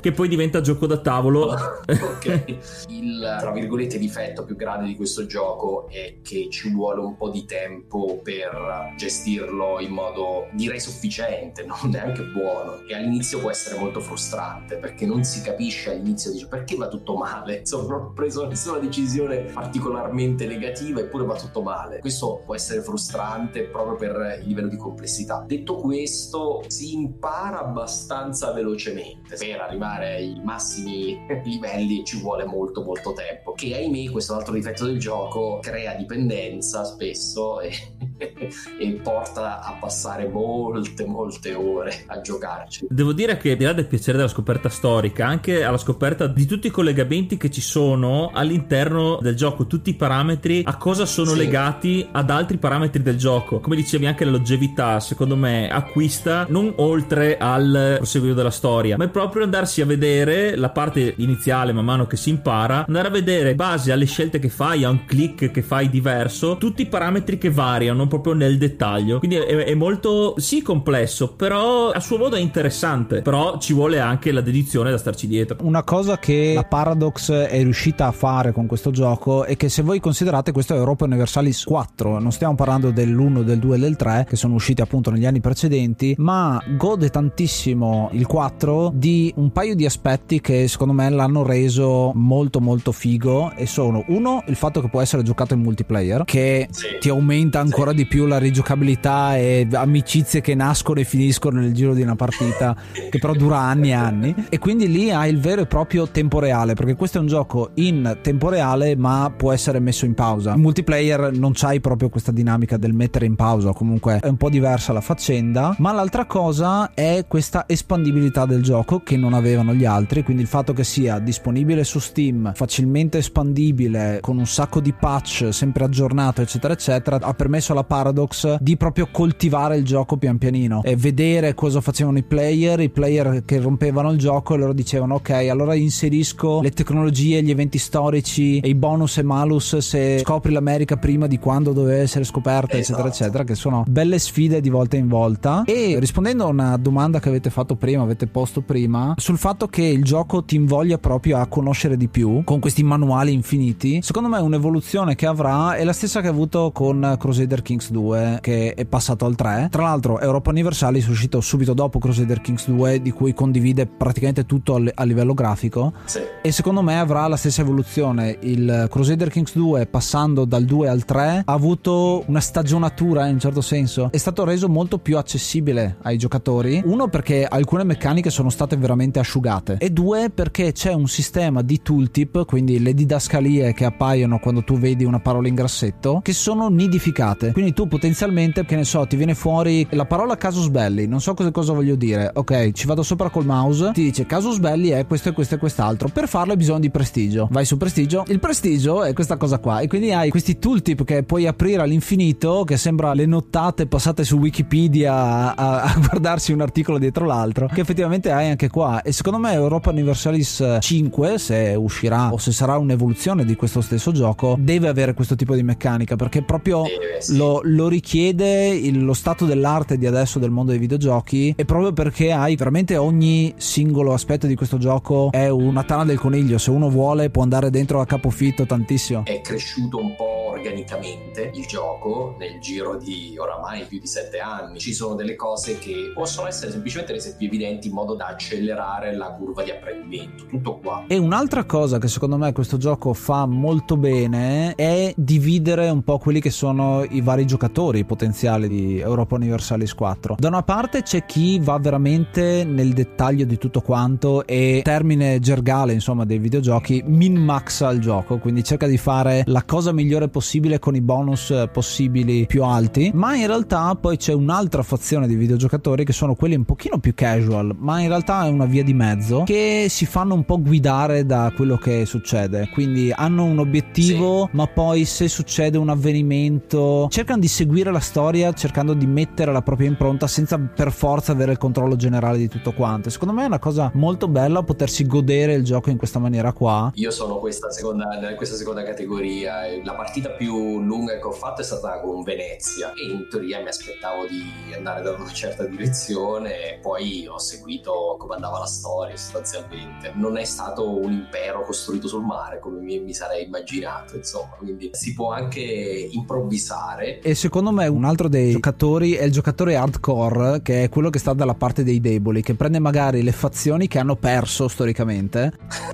che poi diventa gioco da tavolo. ok. [laughs] Il tra virgolette difetto più grande di questo gioco è che ci vuole un po' di tempo per gestirlo in modo direi sufficiente, non [laughs] neanche buono. E all'inizio può essere molto frustrante perché non si capisce all'inizio, dice perché va tutto male? [laughs] Insomma, non ho preso nessuna decisione particolarmente negativa eppure va tutto male. Questo può essere frustrante proprio per il livello di complessità. Detto questo, si impara abbastanza velocemente. Per arrivare ai massimi livelli ci vuole molto molto tempo. Che ahimè, questo è un altro difetto del gioco, crea dipendenza spesso e, [laughs] e porta a passare molte molte ore a giocarci. Devo dire che al di là del piacere della scoperta storica, anche alla scoperta di tutti i collegamenti che ci sono all'interno del gioco, tutti i parametri a cosa sono sì. legati ad altri parametri del gioco. Come dicevi anche la longevità, secondo me acquista non oltre al proseguio della storia, ma è proprio andarsi a vedere la parte iniziale man mano che si impara, andare a vedere base alle scelte che fai, a un click che fai diverso, tutti i parametri che variano proprio nel dettaglio. Quindi è, è molto sì complesso, però a suo modo è interessante, però ci vuole anche la dedizione da starci dietro. Una cosa che la Paradox è riuscita a fare con questo gioco è che se voi considerate questo è Europa Universalis 4, non stiamo parlando dell'1, del 2 e del 3 che sono usciti appunto negli anni precedenti, ma gode tantissimo il 4 di un paio di aspetti che secondo me l'hanno reso molto molto figo e sono uno il fatto che può essere giocato in multiplayer che sì. ti aumenta ancora sì. di più la rigiocabilità e amicizie che nascono e finiscono nel giro di una partita [laughs] che però dura anni e anni e quindi lì hai il vero e proprio tempo reale perché questo è un gioco in tempo reale ma può essere messo in pausa in multiplayer non c'hai proprio questa dinamica del mettere in pausa comunque è un po' diversa la faccenda ma l'altra cosa è questa espandibilità del gioco che non avevano gli altri quindi il fatto che sia disponibile su Steam facilmente espandibile con un sacco di patch sempre aggiornato eccetera eccetera ha permesso alla Paradox di proprio coltivare il gioco pian pianino e vedere cosa facevano i player, i player che rompevano il gioco e loro dicevano ok allora inserisco le tecnologie, gli eventi storici e i bonus e malus se scopri l'America prima di quando doveva essere scoperta esatto. eccetera eccetera che sono belle sfide di volta in volta e rispondendo a una domanda che avete fatto prima, avete posto prima sul fatto che il gioco ti invoglia proprio a conoscere di più con questi manuali infiniti secondo me un'evoluzione che avrà è la stessa che ha avuto con Crusader Kings 2 che è passato al 3 tra l'altro Europa Universalis è uscito subito dopo Crusader Kings 2 di cui condivide praticamente tutto a livello grafico. Sì. e secondo me avrà la stessa evoluzione. Il Crusader Kings 2 passando dal 2 al 3 ha avuto una stagionatura in un certo senso. È stato reso molto più accessibile ai giocatori. Uno perché alcune meccaniche sono state veramente asciugate. E due perché c'è un sistema di tooltip quindi le didascalie che appaiono quando tu vedi una parola in grassetto che sono nidificate. Quindi tu potenzialmente che ne so ti viene fuori la parola casus belli non so cosa, cosa voglio dire. Ok ci vado sopra col mouse ti dice casus belli è questo e questo e quest'altro. Per farlo hai bisogno di prestigio. Vai su prestigio. Il prestigio è questa cosa qua. E quindi hai questi tooltip che puoi aprire all'infinito che sembra le nottate passate su Wikipedia a, a [laughs] guardarsi un articolo dietro l'altro che effettivamente hai anche qua. E secondo me Europa Universalis 5 se uscirà o se sarà un'evoluzione di questo stesso gioco deve avere questo tipo di meccanica perché proprio lo, lo richiede il, lo stato dell'arte di adesso del mondo dei videogiochi e proprio perché hai veramente ogni singolo aspetto di questo gioco è una tana del coniglio. Se uno vuole può andare dentro a capofitto tantissimo. È cresciuto un po' organicamente il gioco nel giro di oramai più di sette anni. Ci sono delle cose che possono essere semplicemente rese più evidenti in modo da accelerare la curva di apprendimento tutto qua. E un'altra cosa che secondo me questo gioco fa molto bene è dividere un po' quelli che sono i vari giocatori potenziali di Europa Universalis 4 da una parte c'è chi va veramente nel dettaglio di tutto quanto e termine gergale insomma dei videogiochi min maxa il gioco quindi cerca di fare la cosa migliore possibile con i bonus possibili più alti, ma in realtà poi c'è un'altra fazione di videogiocatori che sono quelli un pochino più casual, ma in realtà è una via di mezzo che si fanno un po' guidare da quello che succede, quindi hanno un obiettivo, sì. ma poi se succede un avvenimento cercano di seguire la storia cercando di mettere la propria impronta senza per forza avere il controllo generale di tutto quanto. Secondo me è una cosa molto bella potersi godere il gioco in questa maniera qua. Io sono questa seconda, questa seconda categoria. La partita più lunga che ho fatto è stata con Venezia e in teoria mi aspettavo di andare da una certa direzione poi ho seguito come andava la storia sostanzialmente. Non è stato un impero costruito sul mare come mi, mi sarei immaginato, insomma, quindi si può anche improvvisare. E secondo me un altro dei giocatori è il giocatore hardcore, che è quello che sta dalla parte dei deboli, che prende magari le fazioni che hanno perso storicamente,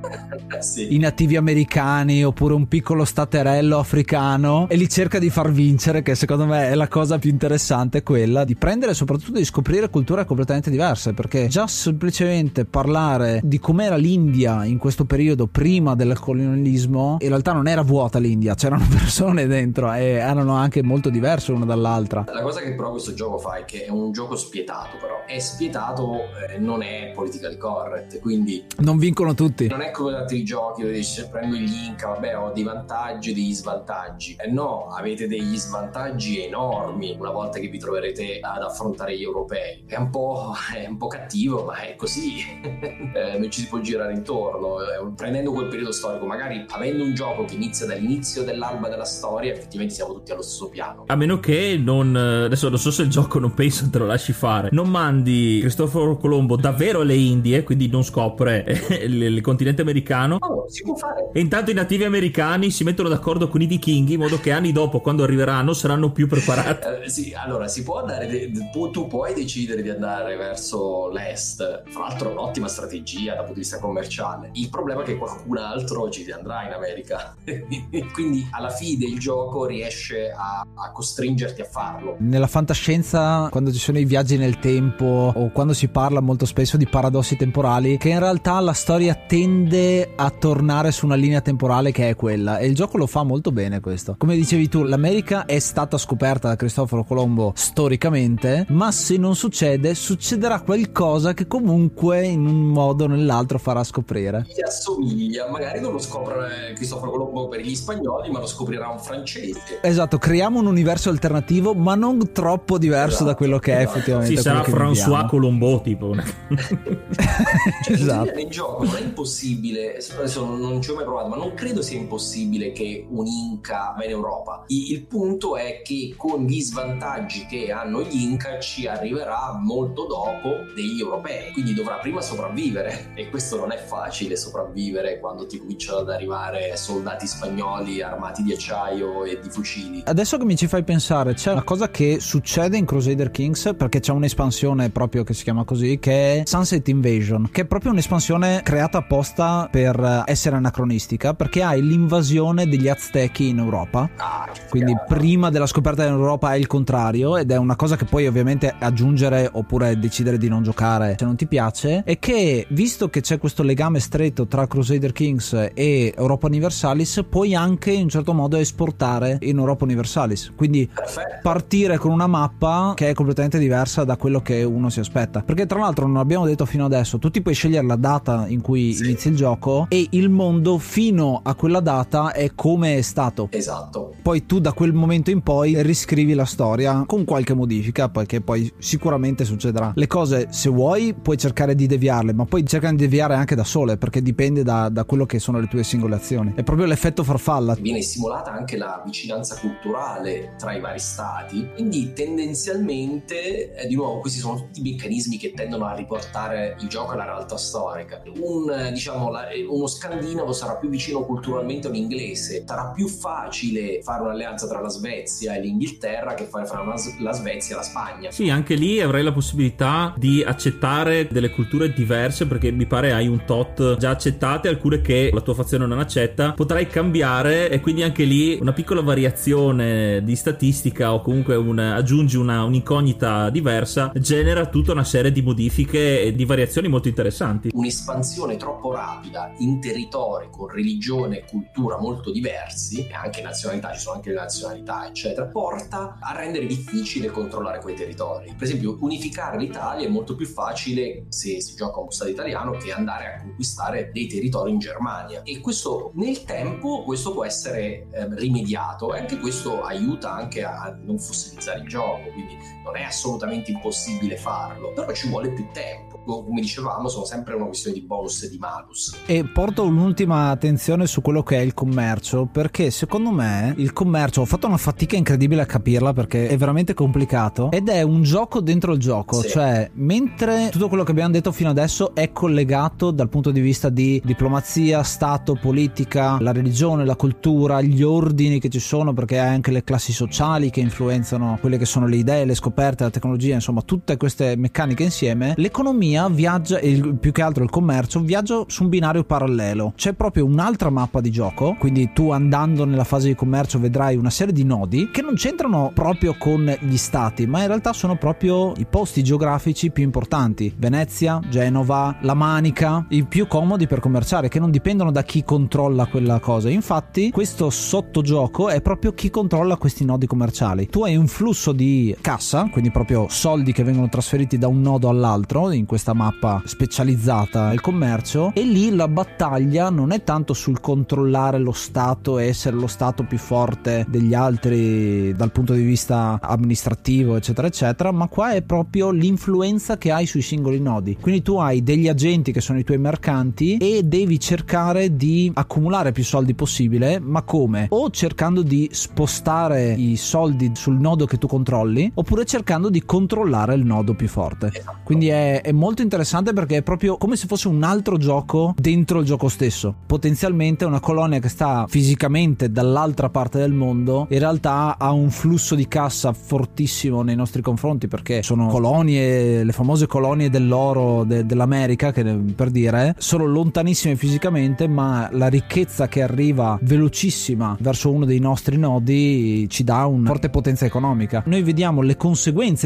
[laughs] sì. i nativi americani oppure un piccolo staterello africano e li cerca di far vincere, che secondo me è la cosa più interessante, quella di prendere e soprattutto di scoprire culture completamente diverse, perché già semplicemente parlare di com'era l'India in questo periodo prima del colonialismo, in realtà non era vuota l'India, c'erano [laughs] persone dentro e erano anche molto diverse una dall'altra. La cosa che però questo gioco fa è che è un gioco spietato, però è spietato, eh, non è politically correct, quindi non vincono tutti. Non è come altri giochi dove dici prendo gli Inca, vabbè, ho dei vantaggi e degli svantaggi. E eh no, avete degli svantaggi enormi una volta che vi troverete ad affrontare gli europei. È un po', [laughs] è un po cattivo, ma è così. [laughs] eh, non ci si può girare intorno. Eh, prendendo quel periodo storico, magari avendo un gioco che inizia dall'inizio dell'alba della storia, effettivamente siamo tutti allo stesso piano. A meno che non. Adesso non so se il gioco non penso te lo lasci fare. Non mandi Cristoforo Colombo davvero alle Indie, quindi non scopre [laughs] il, il continente americano. Oh, si può fare. E intanto i nativi americani si mettono d'accordo con i vichinghi in modo che anni dopo, quando arriveranno, saranno più preparati. Eh, sì, allora si può andare. Tu puoi decidere di andare verso l'est. Fra l'altro, un'ottima strategia dal punto di vista commerciale. Il problema è che qualcun altro ci andrà in America. [laughs] quindi alla fine il gioco riesce a, a costringerti a farlo. Nella fantascienza, quando ci sono i viaggi nel tempo o quando si parla molto spesso di paradossi temporali, che in realtà la storia tende a tornare su una linea temporale che è quella e il gioco lo fa molto bene questo. Come dicevi tu, l'America è stata scoperta da Cristoforo Colombo storicamente, ma se non succede, succederà qualcosa che comunque in un modo o nell'altro farà scoprire. Gli assomiglia, magari non lo scopre Cristoforo Colombo per gli spagnoli, ma lo scoprirà un francese. Esatto, creiamo un universo alternativo, ma non troppo diverso esatto, da quello che esatto. è effettivamente. Sì, sarà François Colombo tipo. [laughs] cioè, esatto. Nel gioco non è impossibile, adesso non ci ho mai provato, ma non credo sia impossibile che un Inca va in Europa. Il punto è che con gli svantaggi che hanno gli Inca ci arriverà molto dopo degli europei, quindi dovrà prima sopravvivere e questo non è facile sopravvivere quando ti cominciano ad arrivare soldati spagnoli armati di acciaio e di fucili. Adesso che mi ci fai pensare, c'è una cosa che succede in Crusader Kings perché c'è un'espansione proprio che si chiama così che è Sunset Invasion, che è proprio un'espansione creata apposta per essere anacronistica perché hai l'invasione degli Aztechi in Europa. Ah, Quindi prima della scoperta dell'Europa è il contrario ed è una cosa che puoi ovviamente aggiungere oppure decidere di non giocare se non ti piace e che visto che c'è questo legame stretto tra Crusader Kings e Europa Universalis puoi anche in un certo modo esportare in Europa Universalis. Quindi Perfetto. partire con una mappa che è completamente diversa da quello che uno si aspetta. Perché tra l'altro non abbiamo detto fino adesso, tu ti puoi scegliere la data in cui sì. inizi il gioco e il mondo fino a quella data è come è stato. Esatto. Poi tu da quel momento in poi riscrivi la storia con qualche modifica, perché poi sicuramente succederà. Le cose, se vuoi, puoi cercare di deviarle, ma poi cercano di deviare anche da sole, perché dipende da, da quello che sono le tue singole azioni. È proprio l'effetto farfalla. Viene simulata anche la vicinanza culturale tra i vari stati, quindi tendenzialmente, eh, di nuovo, questi sono tutti meccanismi che tendono a riportare il gioco alla realtà storica. Un, eh, diciamo, la, eh, uno scandinavo sarà più vicino culturalmente a un inglese, sarà più facile fare un'alleanza tra la Svezia e l'Inghilterra che fare fra una, la Svezia e la Spagna. Sì, anche lì avrai la possibilità di accettare delle culture diverse perché mi pare hai un tot già accettate, alcune che la tua fazione non accetta, potrai cambiare e quindi anche lì una piccola variazione di statistica o comunque un, aggiungi una, un'incognita diversa genera tutta una serie di modifiche e di variazioni molto interessanti. Un'espansione troppo rapida in territori con religione e cultura molto diversi, e anche nazionalità, ci sono anche le nazionalità, eccetera, porta a rendere difficile controllare quei territori. Per esempio, unificare l'Italia è molto più facile se si gioca un stato italiano che andare a conquistare dei territori in Germania. E questo nel tempo questo può essere eh, rimediato e anche questo aiuta anche a non fossilizzare il gioco, quindi non è assolutamente impossibile farlo, però ci vuole più tempo come dicevamo, sono sempre una questione di bonus e di malus. E porto un'ultima attenzione su quello che è il commercio, perché secondo me il commercio, ho fatto una fatica incredibile a capirla perché è veramente complicato, ed è un gioco dentro il gioco, sì. cioè mentre tutto quello che abbiamo detto fino adesso è collegato dal punto di vista di diplomazia, stato, politica, la religione, la cultura, gli ordini che ci sono, perché hai anche le classi sociali che influenzano quelle che sono le idee, le scoperte, la tecnologia, insomma tutte queste meccaniche insieme, l'economia viaggia, il, più che altro il commercio, viaggia su un binario parallelo. C'è proprio un'altra mappa di gioco, quindi tu andando nella fase di commercio vedrai una serie di nodi che non c'entrano proprio con gli stati, ma in realtà sono proprio i posti geografici più importanti. Venezia, Genova, La Manica, i più comodi per commerciare, che non dipendono da chi controlla quella cosa. Infatti, questo sottogioco è proprio chi controlla questi nodi commerciali. Tu hai un flusso di cassa, quindi proprio soldi che vengono trasferiti da un nodo all'altro in questa questa mappa specializzata nel commercio e lì la battaglia non è tanto sul controllare lo Stato e essere lo Stato più forte degli altri dal punto di vista amministrativo eccetera eccetera ma qua è proprio l'influenza che hai sui singoli nodi quindi tu hai degli agenti che sono i tuoi mercanti e devi cercare di accumulare più soldi possibile ma come? o cercando di spostare i soldi sul nodo che tu controlli oppure cercando di controllare il nodo più forte esatto. quindi è, è molto interessante perché è proprio come se fosse un altro gioco dentro il gioco stesso. Potenzialmente una colonia che sta fisicamente dall'altra parte del mondo in realtà ha un flusso di cassa fortissimo nei nostri confronti perché sono colonie, le famose colonie dell'oro de- dell'America che per dire sono lontanissime fisicamente ma la ricchezza che arriva velocissima verso uno dei nostri nodi ci dà una forte potenza economica. Noi vediamo le conseguenze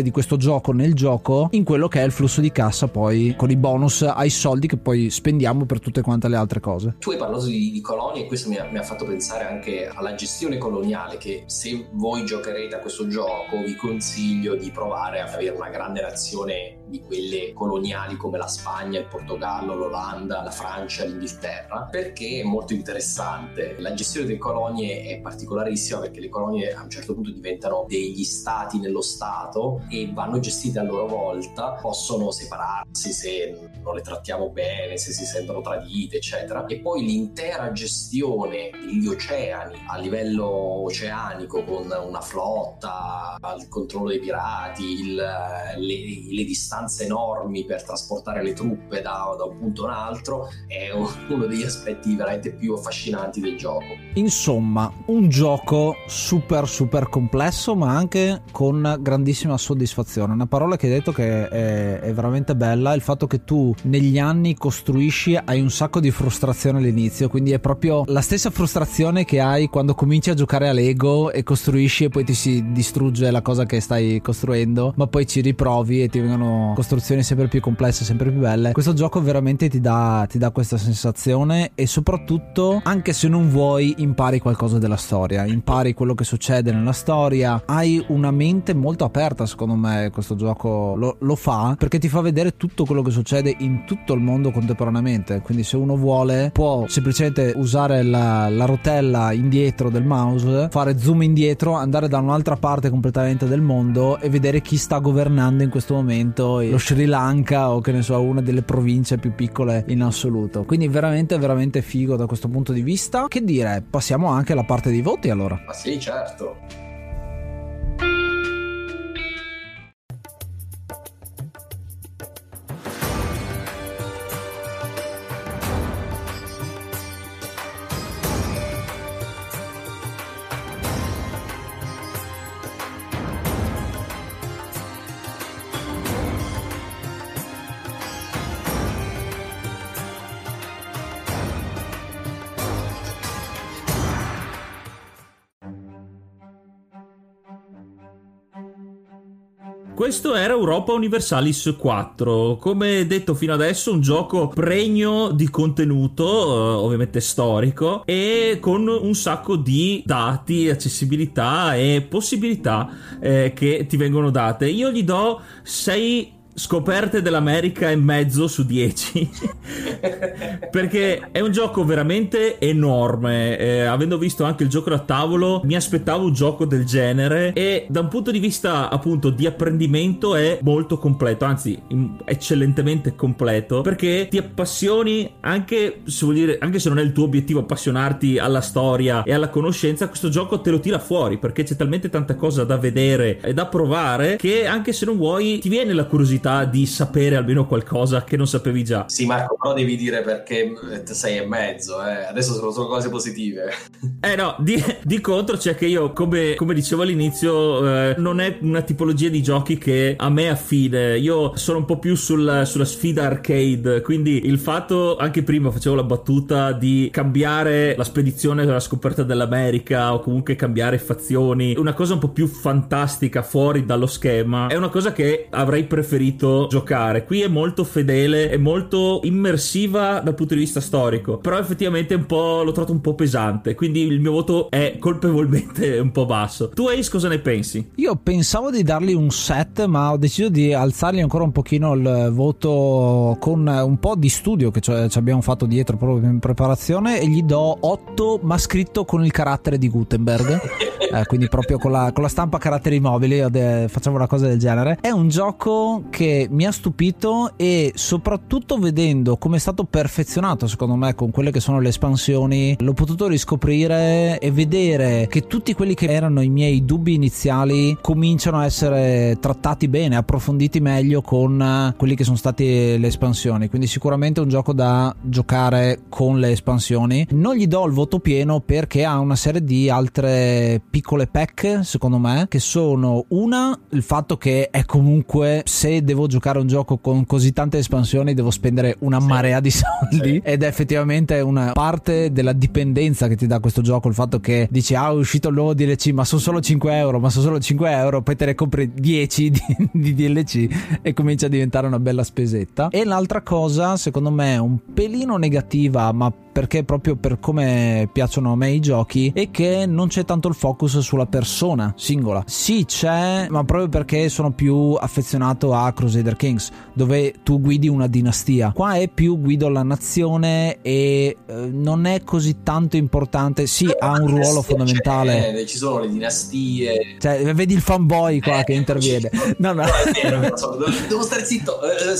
di questo gioco nel gioco in quello che è il flusso di cassa poi con i bonus ai soldi che poi spendiamo per tutte quante le altre cose. Tu hai parlato di, di colonie e questo mi ha, mi ha, fatto pensare anche alla gestione coloniale che se voi giocherete a questo gioco vi consiglio di provare a avere una grande nazione di quelle coloniali come la Spagna, il Portogallo, l'Olanda, la Francia, l'Inghilterra perché è molto interessante. La gestione delle colonie è particolarissima perché le colonie a un certo punto diventano degli stati nello stato e vanno gestite a loro volta, possono separarsi se non le trattiamo bene, se si sentono tradite, eccetera. E poi l'intera gestione degli oceani a livello oceanico con una flotta, il controllo dei pirati, il, le, le, distanze enormi per trasportare le truppe da, da un punto a un altro è uno degli aspetti veramente più affascinanti del gioco. Insomma, un gioco super super complesso ma anche con grandissima soddisfazione. Una parola che hai detto che è, è veramente bella il fatto che tu negli anni costruisci, hai un sacco di frustrazione all'inizio, quindi è proprio la stessa frustrazione che hai quando cominci a giocare a Lego e costruisci e poi ti si distrugge la cosa che stai costruendo, ma poi ci riprovi e ti vengono costruzioni sempre più complesse, sempre più belle. Questo gioco veramente ti dà, ti dà questa sensazione e soprattutto, anche se non vuoi, impari qualcosa della storia, impari quello che succede nella storia, hai una mente molto aperta secondo me questo gioco lo, lo fa perché ti fa vedere tutto quello che succede in tutto il mondo contemporaneamente. Quindi, se uno vuole, può semplicemente usare la, la rotella indietro del mouse, fare zoom indietro, andare da un'altra parte completamente del mondo e vedere chi sta governando in questo momento lo Sri Lanka o che ne so, una delle province più piccole in assoluto. Quindi, veramente, veramente figo da questo punto di vista. Che dire, passiamo anche alla parte dei voti allora. Ma sì, certo. Questo era Europa Universalis 4. Come detto fino adesso, un gioco pregno di contenuto, eh, ovviamente storico, e con un sacco di dati, accessibilità e possibilità eh, che ti vengono date. Io gli do 6 scoperte dell'America e mezzo su 10 [laughs] perché è un gioco veramente enorme. Eh, avendo visto anche il gioco da tavolo mi aspettavo un gioco del genere e da un punto di vista appunto di apprendimento è molto completo anzi eccellentemente completo perché ti appassioni anche se, vuol dire, anche se non è il tuo obiettivo appassionarti alla storia e alla conoscenza questo gioco te lo tira fuori perché c'è talmente tanta cosa da vedere e da provare che anche se non vuoi ti viene la curiosità curiosità di sapere almeno qualcosa che non sapevi già. Sì, Marco, però devi dire perché sei e mezzo, eh. adesso sono solo cose positive. Eh no, di, di contro c'è che io, come, come dicevo all'inizio, eh, non è una tipologia di giochi che a me affine. Io sono un po' più sul, sulla sfida arcade, quindi il fatto, anche prima facevo la battuta di cambiare la spedizione alla scoperta dell'America o comunque cambiare fazioni, una cosa un po' più fantastica fuori dallo schema, è una cosa che avrei preferito preferito giocare. Qui è molto fedele, è molto immersiva dal punto di vista storico, però effettivamente un po', l'ho trovato un po' pesante, quindi il mio voto è colpevolmente [laughs] un po' basso. Tu Ace cosa ne pensi? Io pensavo di dargli un 7, ma ho deciso di alzargli ancora un pochino il voto con un po' di studio che ci abbiamo fatto dietro proprio in preparazione e gli do 8, ma scritto con il carattere di Gutenberg. [laughs] eh, quindi proprio con la, con la stampa caratteri mobili facciamo una cosa del genere. È un gioco che mi ha stupito e soprattutto vedendo come è stato perfezionato secondo me con quelle che sono le espansioni, l'ho potuto riscoprire e vedere che tutti quelli che erano i miei dubbi iniziali cominciano a essere trattati bene, approfonditi meglio con quelli che sono state le espansioni. Quindi sicuramente un gioco da giocare con le espansioni. Non gli do il voto pieno perché ha una serie di altre piccole pack, secondo me, che sono una, il fatto che è comunque se devo giocare un gioco con così tante espansioni devo spendere una sì. marea di soldi sì. ed è effettivamente una parte della dipendenza che ti dà questo gioco, il fatto che dici ah è uscito il nuovo DLC ma sono solo 5 euro, ma sono solo 5 euro, poi te ne compri 10 di, [laughs] di DLC e comincia a diventare una bella spesetta. E l'altra cosa, secondo me, un pelino negativa, ma perché proprio per come piacciono a me i giochi è che non c'è tanto il focus sulla persona singola. Sì, c'è, ma proprio perché sono più affezionato a Crusader Kings, dove tu guidi una dinastia. Qua è più guido la nazione e eh, non è così tanto importante. Sì, ha un [laughs] ruolo fondamentale. Cioè, ci sono le dinastie. Cioè, vedi il fanboy qua eh, che interviene. No, no. Devo stare zitto. Eh,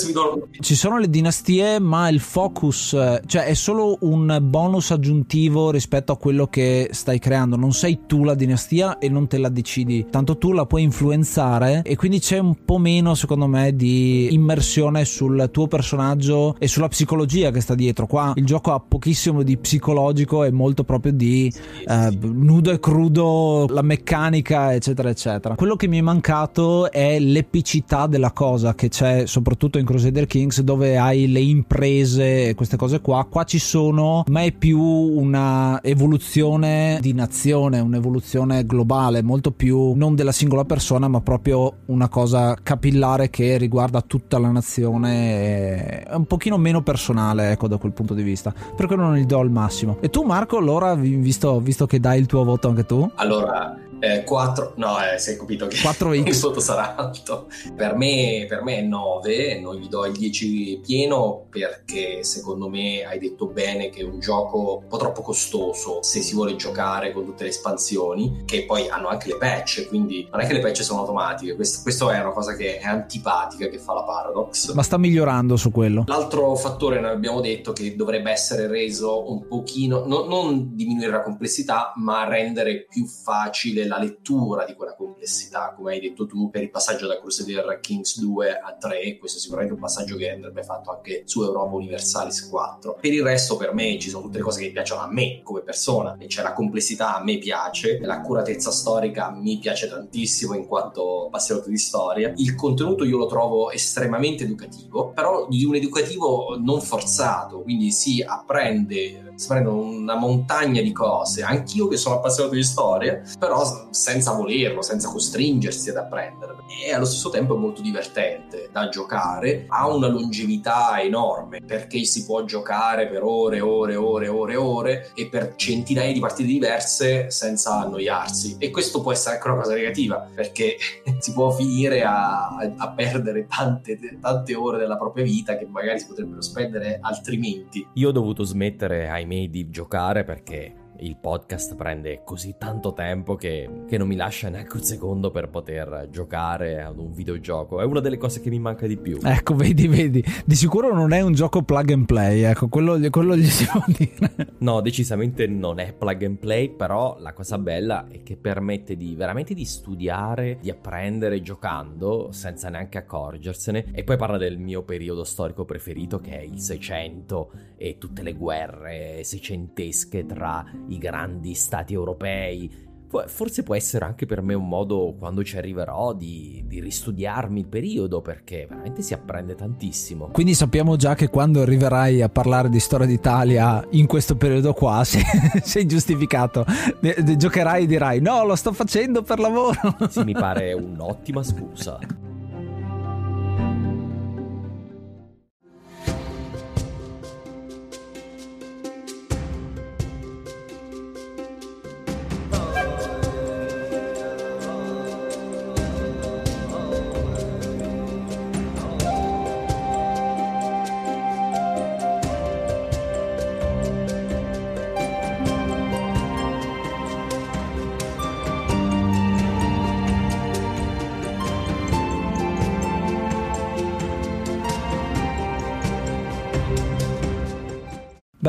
ci sono le dinastie, ma il focus, eh, cioè, è solo un bonus aggiuntivo rispetto a quello che stai creando. Non sei tu la dinastia e non te la decidi, tanto tu la puoi influenzare e quindi c'è un po' meno, secondo me, di immersione sul tuo personaggio e sulla psicologia che sta dietro. Qua il gioco ha pochissimo di psicologico e molto proprio di eh, nudo e crudo, la meccanica, eccetera, eccetera. Quello che mi è mancato è l'epicità della cosa che c'è soprattutto in Crusader Kings dove hai le imprese e queste cose qua. Qua ci sono ma è più una evoluzione di nazione, un'evoluzione globale, molto più non della singola persona, ma proprio una cosa capillare che riguarda tutta la nazione. È un pochino meno personale, ecco, da quel punto di vista. Per quello non gli do il massimo. E tu, Marco, allora, visto, visto che dai il tuo voto anche tu? Allora, eh, 4, no, eh, sei capito che 4x. [laughs] il voto sarà alto. Per me, per me è 9, non gli do il 10 pieno perché secondo me hai detto bene che è un gioco un po' troppo costoso se si vuole giocare con tutte le espansioni, che poi hanno anche le patch, quindi non è che le patch sono automatiche, questo, questo è una cosa che è antipatica che fa la Paradox. Ma sta migliorando su quello. L'altro fattore, noi abbiamo detto che dovrebbe essere reso un pochino, no, non diminuire la complessità, ma rendere più facile la la lettura di quella complessità, come hai detto tu, per il passaggio da Crusader Kings 2 a 3, questo è sicuramente un passaggio che andrebbe fatto anche su Europa Universalis 4. Per il resto, per me, ci sono tutte le cose che piacciono a me come persona, e cioè la complessità a me piace, l'accuratezza storica mi piace tantissimo in quanto appassionato di storia, il contenuto io lo trovo estremamente educativo, però di un educativo non forzato, quindi si apprende, si prende una montagna di cose, anch'io che sono appassionato di storia, però senza volerlo, senza costringersi ad apprendere. E allo stesso tempo è molto divertente da giocare, ha una longevità enorme perché si può giocare per ore, ore, ore, ore, ore e per centinaia di partite diverse senza annoiarsi. E questo può essere anche una cosa negativa perché [laughs] si può finire a, a perdere tante, tante ore della propria vita che magari si potrebbero spendere altrimenti. Io ho dovuto smettere, ahimè, di giocare perché il podcast prende così tanto tempo che, che, non mi lascia neanche un secondo per poter giocare ad un videogioco. È una delle cose che mi manca di più. Ecco, vedi, vedi. Di sicuro non è un gioco plug and play, ecco, quello, quello gli [laughs] si può dire. No, decisamente non è plug and play, però la cosa bella è che permette di veramente di studiare, di apprendere giocando senza neanche accorgersene. E poi parla del mio periodo storico preferito che è il 600 e tutte le guerre seicentesche tra i grandi stati europei. Forse può essere anche per me un modo, quando ci arriverò, di, di, ristudiarmi il periodo, perché veramente si apprende tantissimo. Quindi sappiamo già che quando arriverai a parlare di storia d'Italia in questo periodo qua, [laughs] sei, sei giustificato. De, de, giocherai e dirai, no, lo sto facendo per lavoro. Sì, mi pare [laughs] un'ottima scusa.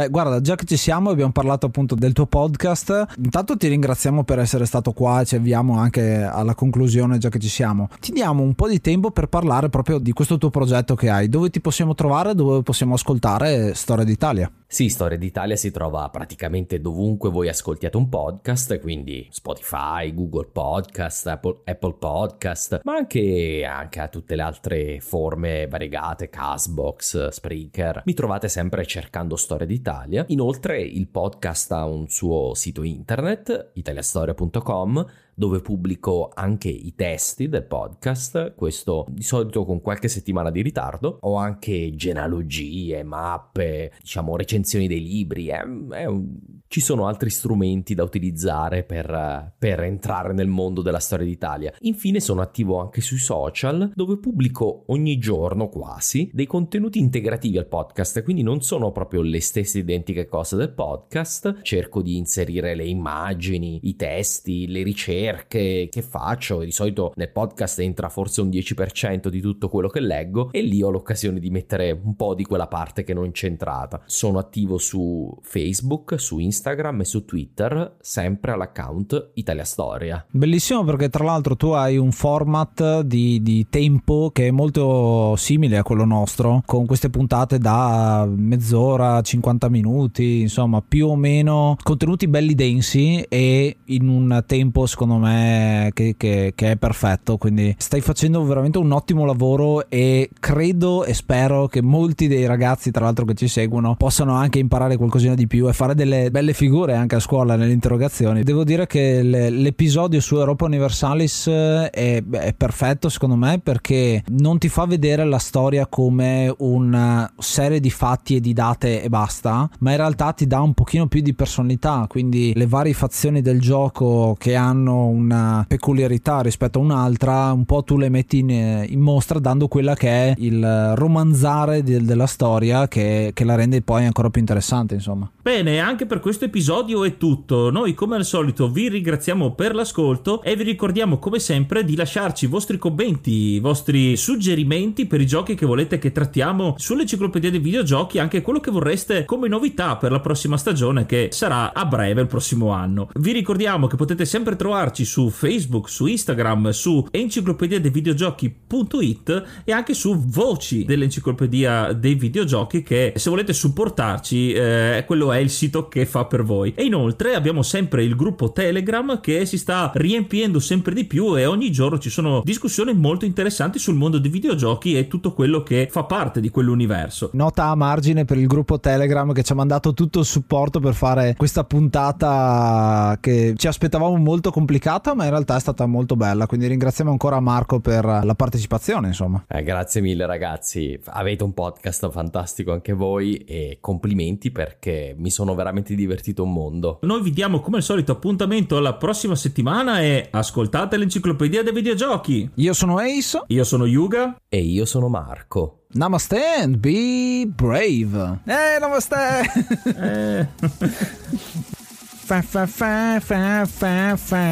Beh, guarda, già che ci siamo, abbiamo parlato appunto del tuo podcast. Intanto ti ringraziamo per essere stato qua ci avviamo anche alla conclusione, già che ci siamo. Ti diamo un po' di tempo per parlare proprio di questo tuo progetto che hai. Dove ti possiamo trovare? Dove possiamo ascoltare Storia d'Italia? Sì, Storia d'Italia si trova praticamente dovunque voi ascoltiate un podcast, quindi Spotify, Google Podcast, Apple, Apple Podcast, ma anche, anche a tutte le altre forme variegate, Castbox, Spreaker. Mi trovate sempre cercando Storia d'Italia. Inoltre il podcast ha un suo sito internet, italiastoria.com, dove pubblico anche i testi del podcast, questo di solito con qualche settimana di ritardo. Ho anche genealogie, mappe, diciamo recensioni dei libri, è, è un... ci sono altri strumenti da utilizzare per, per entrare nel mondo della storia d'Italia. Infine sono attivo anche sui social dove pubblico ogni giorno quasi dei contenuti integrativi al podcast, quindi non sono proprio le stesse identiche cose del podcast, cerco di inserire le immagini, i testi, le ricerche che faccio, di solito nel podcast entra forse un 10% di tutto quello che leggo e lì ho l'occasione di mettere un po' di quella parte che non c'è entrata. Sono attivo su Facebook, su Instagram e su Twitter, sempre all'account Italia Storia. Bellissimo perché tra l'altro tu hai un format di, di tempo che è molto simile a quello nostro, con queste puntate da mezz'ora, 50 minuti, insomma più o meno contenuti belli densi e in un tempo secondo me che, che, che, è perfetto. Quindi stai facendo veramente un ottimo lavoro e credo e spero che molti dei ragazzi, tra l'altro, che ci seguono, possano anche imparare qualcosina di più e fare delle belle figure anche a scuola nelle interrogazioni. Devo dire che l'episodio su Europa Universalis è, è perfetto secondo me perché non ti fa vedere la storia come una serie di fatti e di date e basta, ma in realtà ti dà un pochino più di personalità, quindi le varie fazioni del gioco che hanno una peculiarità rispetto a un'altra, un po' tu le metti in, in mostra dando quella che è il romanzare de, della storia che, che, la rende poi ancora più interessante, insomma. Bene, anche per questo episodio è tutto. Noi come al solito vi ringraziamo per l'ascolto e vi ricordiamo come sempre di lasciarci i vostri commenti, i vostri suggerimenti per i giochi che volete che trattiamo sull'enciclopedia dei videogiochi, anche quello che vorreste come novità per la prossima stagione che sarà a breve il prossimo anno. Vi ricordiamo che potete sempre trovarci su Facebook, su Instagram, su enciclopedia dei videogiochi.it e anche su Voci dell'enciclopedia dei videogiochi che se volete supportarci eh, quello è il sito che fa per voi. E inoltre abbiamo sempre il gruppo Telegram che si sta riempiendo sempre di più e ogni giorno ci sono discussioni molto interessanti sul mondo dei videogiochi e tutto quello che fa parte di quell'universo. Nota a margine per il gruppo Telegram che ci ha mandato tutto il supporto per fare questa puntata che ci aspettavamo molto complicata complicata, ma in realtà è stata molto bella. Quindi ringraziamo ancora Marco per la partecipazione. Insomma, eh, grazie mille, ragazzi. Avete un podcast fantastico anche voi e complimenti perché mi sono veramente divertito un mondo. Noi vi diamo come al solito appuntamento alla prossima settimana e ascoltate l'enciclopedia dei videogiochi. Io sono Ace. Io sono Yuga. E io sono Marco. Namaste and be brave. Eh, namaste. eh. Fa fa fa fa fa fa